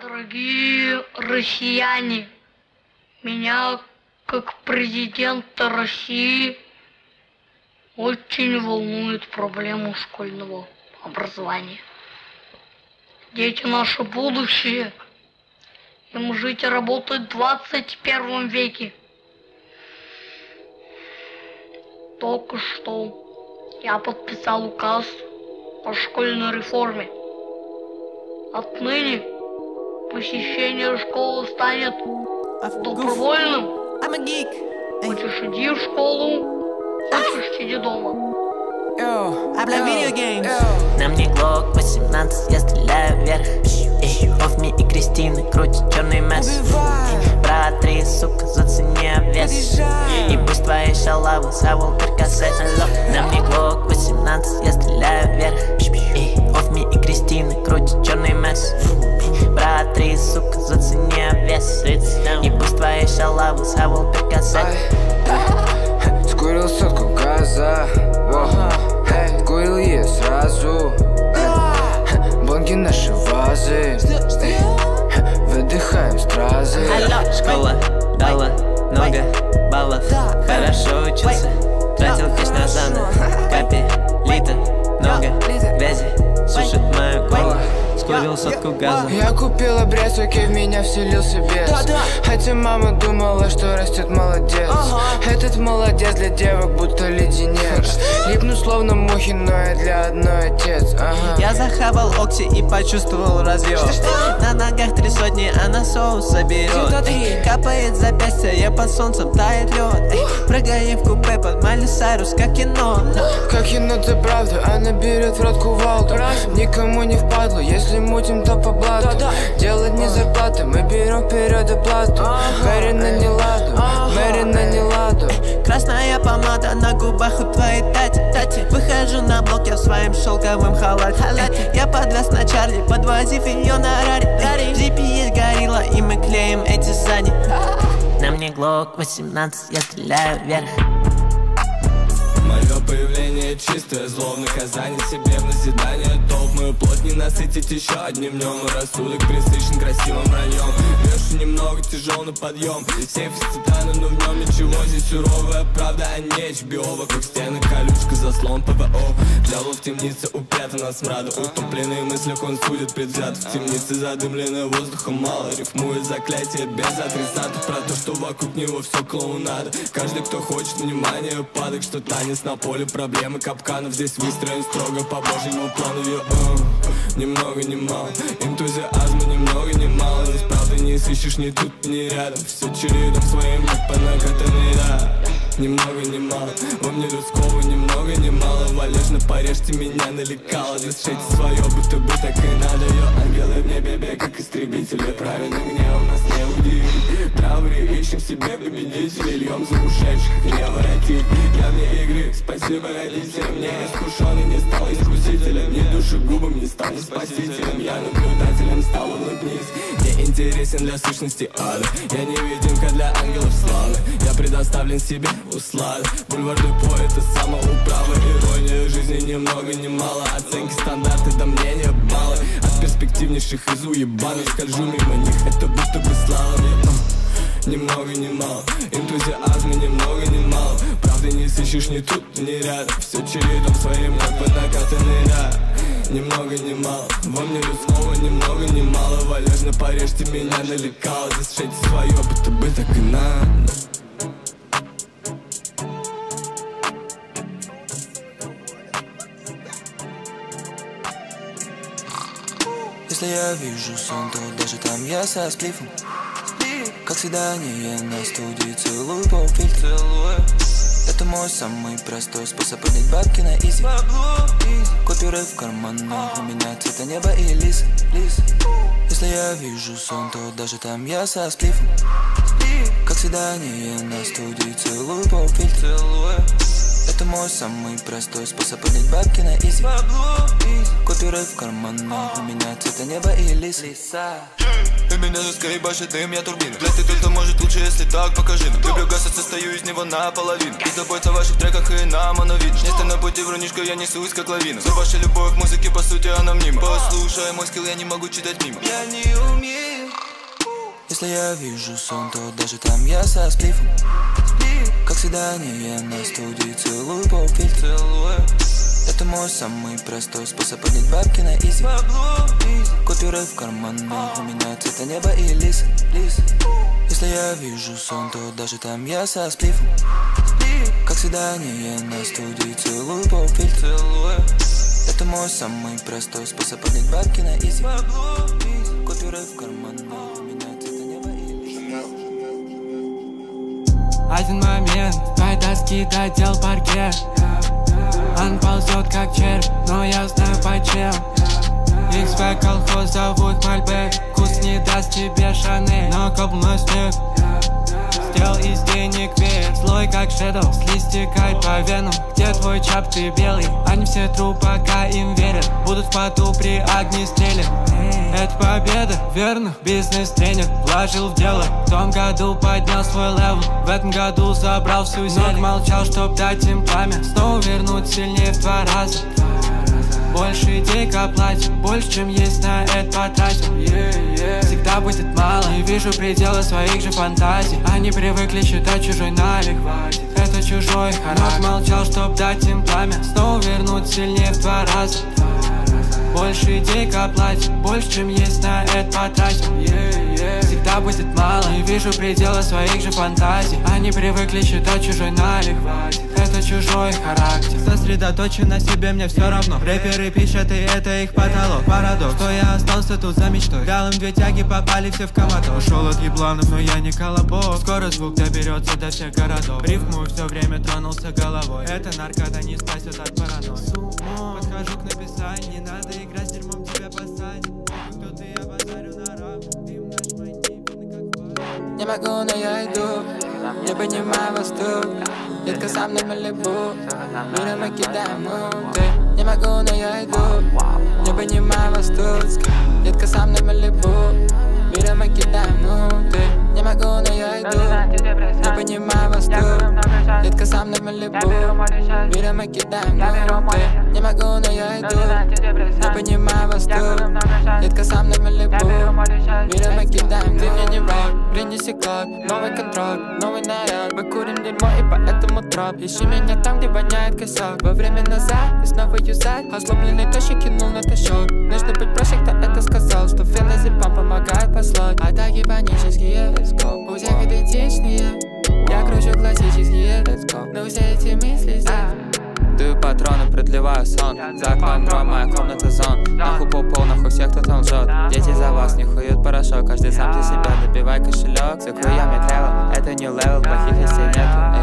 Дорогие россияне, меня как президента России очень волнует проблема школьного образования. Дети наше будущее. Им жить и работать в 21 веке. Только что я подписал указ о школьной реформе. Отныне посещение школы станет добровольным. I'm a geek. Хочешь иди в школу, хочешь сиди дома. Habla video games. На мне глок 18, я стреляю вверх. Эй, Офми и Кристины крутят черный месс Брат, три, сука, зацени вес И пусть твои шалавы зовут перкасет На мне глок 18, я стреляю вверх. Эй, Офми и Кристины крутят черный месс Брат, три, сука, зацени вес И пусть твои шалавы зовут перкасет Скурил сотку газа. Эй, Курил ее сразу. Банки наши вазы. Выдыхаем стразы. Школа дала много баллов. Хорошо учился, тратил кэш на заново. Капи, лита, много грязи. Сушит мою голову Скурил сотку газа. Я купил обрез, окей, в меня вселился бес. Хотя мама думала, что растет молодец. Этот молодец для девок будто леденец. Липну словно мухи, но я для одной отец. Ага. Я захавал окси и почувствовал разъем На ногах три сотни, она соуса берет. Эй, Капает запястье, я под солнцем тает лед. Прыгая в купе под Майли Сайрус, как кино. Как это правда, она берет в рот кувалду. Никому не впадло, если мутим, то по блату. Делать не зарплата, мы берем вперед оплату Мэри на неладу, Мэри на неладу Красная помада на губах у твоей тати, тати. Выхожу на блок, я в своем шелковом халате. Я подвез на Чарли, подвозив ее на Рари Эй, В джипе есть горилла, и мы клеим эти сани На мне глок 18, я стреляю вверх чистое зло. В наказание себе в назидание Топ. Мою плоть не насытить еще одним днем. И рассудок присыщен красивым враньем. Вешу немного тяжел на подъем. Сейф из титана, но в нем ничего. Здесь суровая правда, а не HBO Вокруг стены колючка, заслон ПВО Дьявол в темнице упрятан от смрада. Утопленные мысли он судит предвзят В темнице задымленное воздухом мало. Рифмует заклятие без адресата Про то, что вокруг него все клоунада. Каждый, кто хочет внимания, падок Что танец на поле. Проблемы капканов Здесь выстроен строго по божьему плану. Я, э, Ни много, ни мало. Энтузиазма ни много, ни мало. Здесь правды не сыщешь ни тут, ни рядом. Все чередом своим, как по накатанной, да. Немного, ни мало, во мне людского ни Валежно порежьте меня на лекало Дышите свое, будто бы так и надо. Йо, ангелы в небе, бег, как истребители Правильный гнев нас не удивит Трауре ищем себе победителей Льем за ушедших, не воротить Я вне игры, спасибо родителям Не искушенный, не стал искусителем. Не душегубом, не стал не спасителем. Я наблюдателем стал, улыбнись. Не интересен для сущности ада. Я невидимка для ангелов славы. Я предоставлен себе услады. Бульвар Депо это самоуправа Ирония жизни ни много ни мало. Оценки, стандарты, да мнения баллы От перспективнейших из уебанов Скольжу мимо них, это будто бы слава. Ни много ни мало. Энтузиазма ни много ни мало. Правды не сыщешь ни тут, ни рядом. Все чередом своим, как по накатанной, да Немного, ни мало. Во мне людского немного, ни мало Валежно порежьте меня на лекало Здесь свое, будто бы так и надо Если я вижу сон, то даже там я со сплифом. Как свидание на студии целую полфильтра. Это мой самый простой способ поднять бабки на изи. Купюры в карманах, у меня цвета неба и лис, лис Если я вижу сон, то даже там я со сплифом. Как свидание на студии целую полфильтра Это мой самый простой способ поднять бабки на изи. Купюры в карманах, у меня цвета неба и лис И меня жестко ебашит дым, я турбина. Блядь, ты только может лучше, если так, покажи. Нам Люблю газ, состою из него наполовину. И заботься о ваших треках, и нам оно видно Не на пути врунишка, я несусь как лавина. За вашей любовь к музыке, по сути, она мнима Послушай мой скилл, я не могу читать мимо. Я не умею Если я вижу сон, то даже там я со сплифом. Как свидание на студии целую полфильтра. Это мой самый простой способ поднять бабки на изи. Купюры в карманах, у меня цвета неба и лис, лис. Если я вижу сон, то даже там я со сплифом. Как свидание на студии целую полфильтра. Это мой самый простой способ поднять бабки на изи. Купюры в карманах, у меня Один момент, твои доски додел паркет Он ползет как червь, но я знаю почем XP колхоз зовут Мальбек. Вкус не даст тебе Шанель Но каблуной снег Сделал из денег веер Злой как Шэдоу Слизь по венам. Где твой чап, ты белый? Они все тру, пока им верят. Будут в поту при огнестреле Это победа, верно? Бизнес-тренер Вложил в дело. В том году поднял свой level. В этом году забрал всю зелень. молчал, чтоб дать им пламя Снова вернуть сильнее в два раза больше денег оплатим Больше, чем есть на это потратим Всегда будет мало Не вижу предела своих же фантазий. Они привыкли считать чужой налик Это чужой характер. Молчал, чтоб дать им пламя Снова вернуть сильнее в два раза. Больше денег оплатим Больше, чем есть на это потратим Всегда будет мало Не вижу предела своих же фантазий. Они привыкли считать чужой налик Это чужой характер. Сосредоточен на себе, мне все равно. Рэперы пишут, и это их потолок. Парадокс, что я остался тут за мечтой? Дал им две тяги, попали все в комату Ушел от ебланов, но я не колобок. Скоро звук доберется до всех городов. Рифмую все время, тронулся головой. Это наркота не спасет от паранойи. Подхожу к написанию, не надо играть с дерьмом, тебя посадят. Я Не могу, но я иду. Не понимаю вас тут Детка со мной Малибу Мира мы кидаем муты Не могу, но я иду Не понимаю вас тут Не могу, но я иду. Не понимаю вас тут. Детка со мной Малибу Мира мы кидаем муты Не могу, но я иду. Не понимаю вас тут. Детка со мной Малибу Мира мы кидаем Ты мне не враг, принеси клад. Новый контроль, новый наряд. Мы курим дерьмо и поэтому троп Ищи меня там, где воняет косяк. Во время назад и снова юзать Озлобленный тощий кинул на тащок Нужно быть проще, кто это сказал Что феназепам помогает послать. Атаки панические, let's go. У всех идентичные. Я кручу классические, let's go. Но все эти мысли здесь. Даю патроны, продлеваю сон. За окном дром, моя комната зон. Нахуй по пол, нахуй все, кто там лжет Дети за вас не хуют порошок. Каждый сам за себя, добивай кошелек. За хуями тревел, это не левел Плохих вестей нету,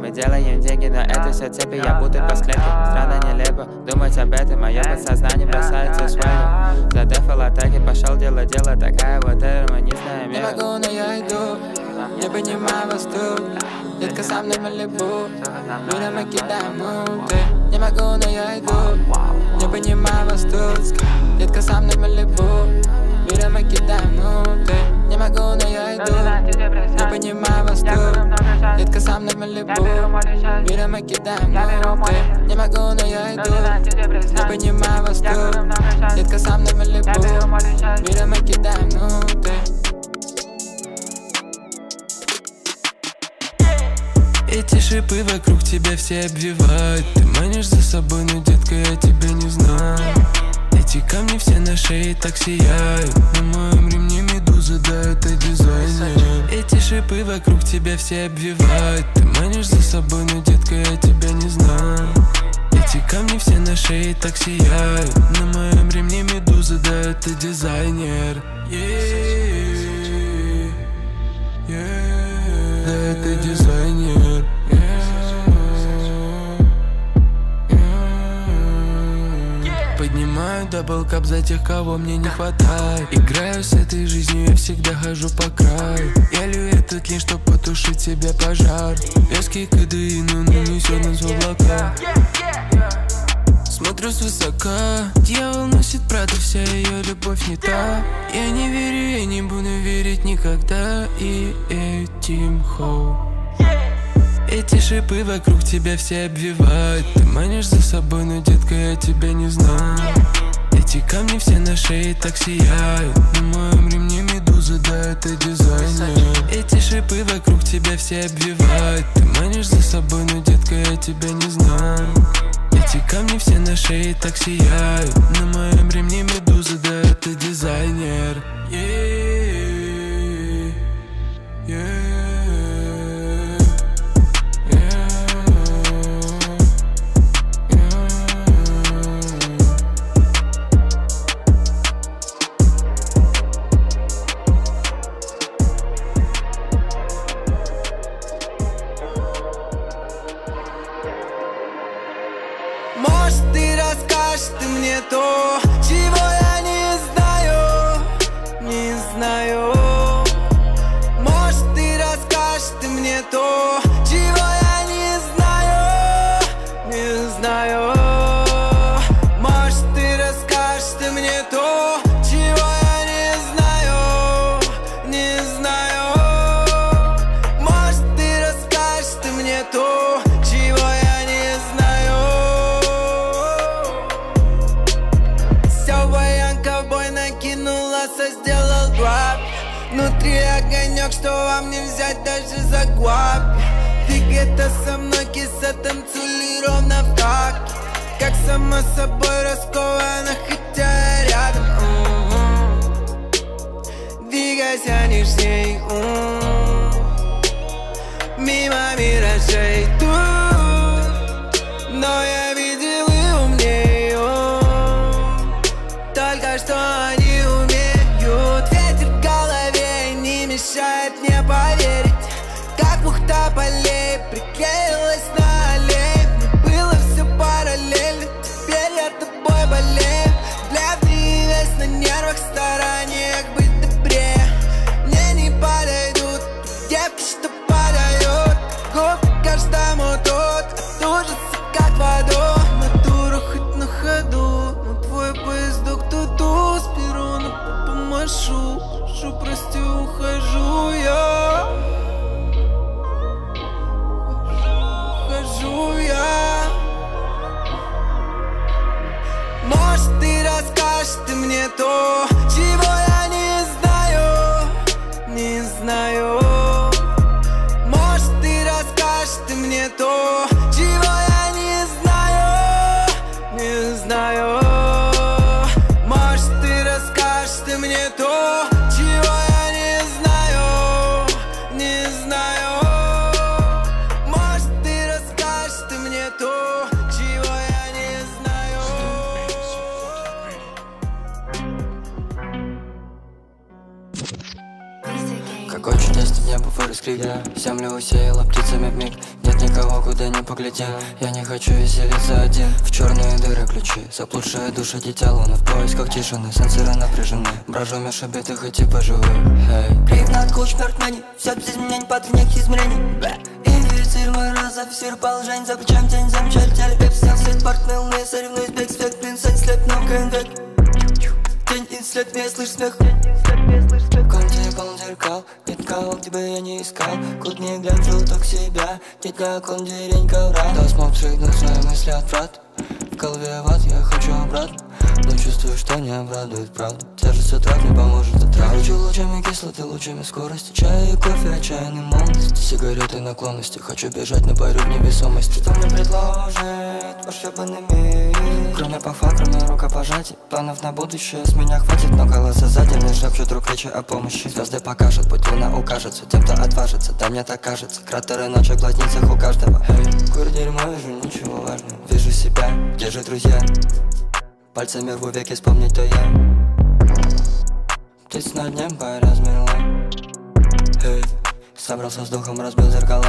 мы делаем деньги, но это все цепи Я будто по склепке, странно нелепо Думать об этом, мое подсознание бросается с войну За дефол атаки пошел дело, дело Такая вот гармоничная Не мера могу, но я иду Не понимаю вас тут Детка со мной Малибу Мира мы кидаем муты. Не могу, но я иду Не понимаю вас тут Детка со мной Малибу Мира мы кидаем муты Не могу, но я иду. Не понимаю вас тут. Детка со мной Малибу Мира мы кидаем муты Не могу, но я иду. Не понимаю вас тут. Детка со мной Малибу Мира мы кидаем муты Эти шипы вокруг тебя все обвивают. Ты манишь за собой, но, детка, я тебя не знаю. Эти камни все на шее так сияют. На моем ремне да, это дизайнер Эти шипы вокруг тебя все обвивают. Ты манишь за собой, но, детка, я тебя не знаю. Эти камни все на шее так сияют. На моем ремне медуза, да, это дизайнер. Yeah, да, это дизайнер Поднимаю double cup за тех, кого мне не хватает. Играю с этой жизнью, я всегда хожу по краю. Я лью этот lean, чтоб потушить себе пожар. Вязкий кодеин, он унесет нас в облака Смотрю свысока. Дьявол носит правда, вся ее любовь не та. Я не верю, я не буду верить никогда. И этим хоу. Эти шипы вокруг тебя все обвивают. Ты манишь за собой, но, детка, я тебя не знаю Эти камни все на шее так сияют. На моем ремне медуза, да, ты дизайнер. Эти шипы вокруг тебя все обвивают. Ты манишь за собой, но, детка, я тебя не знаю. Эти камни все на шее так сияют. На моем ремне медуза, да солнце сделал главь Внутри огонек, что вам не взять даже за главь Ты где-то со мной, киса, танцули ровно в таке Как само собой раскована, хотя рядом. У-у-у. Двигайся нежней, м-м. мимо миражей Тут, но я не поверить Как мухта полей приклеилась на мне то, Землю усеяла птицами в миг. Нет никого, куда не поглядел Я не хочу веселиться один. В черные дыры ключи. Заблудшая душа, дитя луны В поисках тишины, сенсоры напряжены. Брожу меж обитых и типа живых. Hey. Крик куч мертвений Все без изменений, подвижных измерений. Инфицируемый разофицер положение Запрещаем тень, замечать. Теле Пеп снял свет, партнелный Соревнуюсь, бег, свет, блин, сын, слеп, но век. Тень, инслед, мне слышь смех Комнате полон зеркал Нет кого тебе я не искал. Куда не глянь, так себя Детка, клон, дерень, ковра Да смотрит на свои мысли отврат. В голове ват, я хочу обратно Но чувствую, что не обрадует правда Тяжесть трав не поможет от трав Кручу лучами кислоты, лучами скорости. Чай и кофе, отчаянный молодости. Сигареты наклонности Хочу бежать на парю в невесомости. Что мне предложит ваш мир? Кроме пафа, кроме рукопожатий Планов на будущее с меня хватит Но голоса сзади мне шепчут рук речи о помощи. Звезды покажут, путь луна укажется. Тем, кто отважится, да мне так кажется Кратеры ночи в глазницах у каждого. Эй, курю дерьмо, вижу ничего важного. Вижу себя, где же друзья? Пальцами рву веки, вспомнить то я. Птиц над небо размерла Эй, собрался с духом, разбил зеркала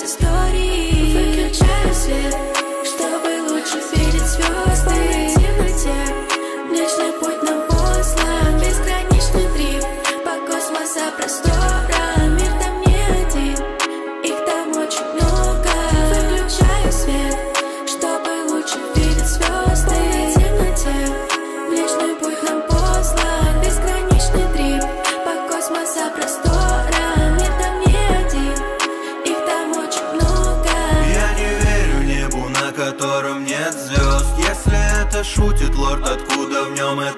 Las historias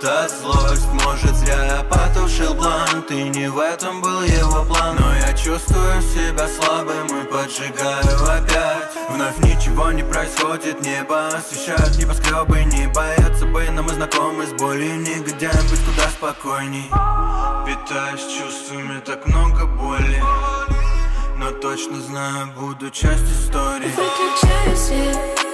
эта злость Может зря. Я потушил блант И не в этом был его план. Но я чувствую себя слабым и поджигаю опять. Вновь ничего не происходит, небо освещают небоскребы Не боятся бы, но мы знакомы с болью нигде. Быть куда спокойней. Питаюсь чувствами, так много боли. Но точно знаю, буду часть истории. Выключаю свет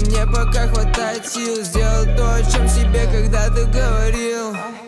мне пока хватает сил Сделать то, о чем себе когда-то говорил.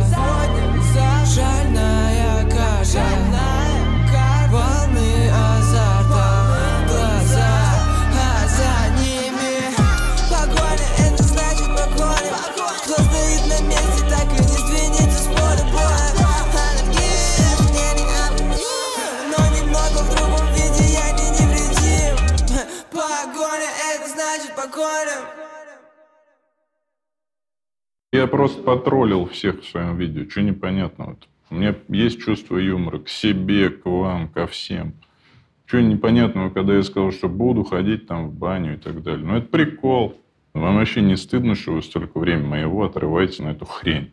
я просто потроллил всех в своем видео. Что непонятного-то? У меня есть чувство юмора к себе, к вам, ко всем. Что непонятного, когда я сказал, что буду ходить там в баню и так далее. но это прикол. Вам вообще не стыдно, что вы столько времени моего отрываете на эту хрень?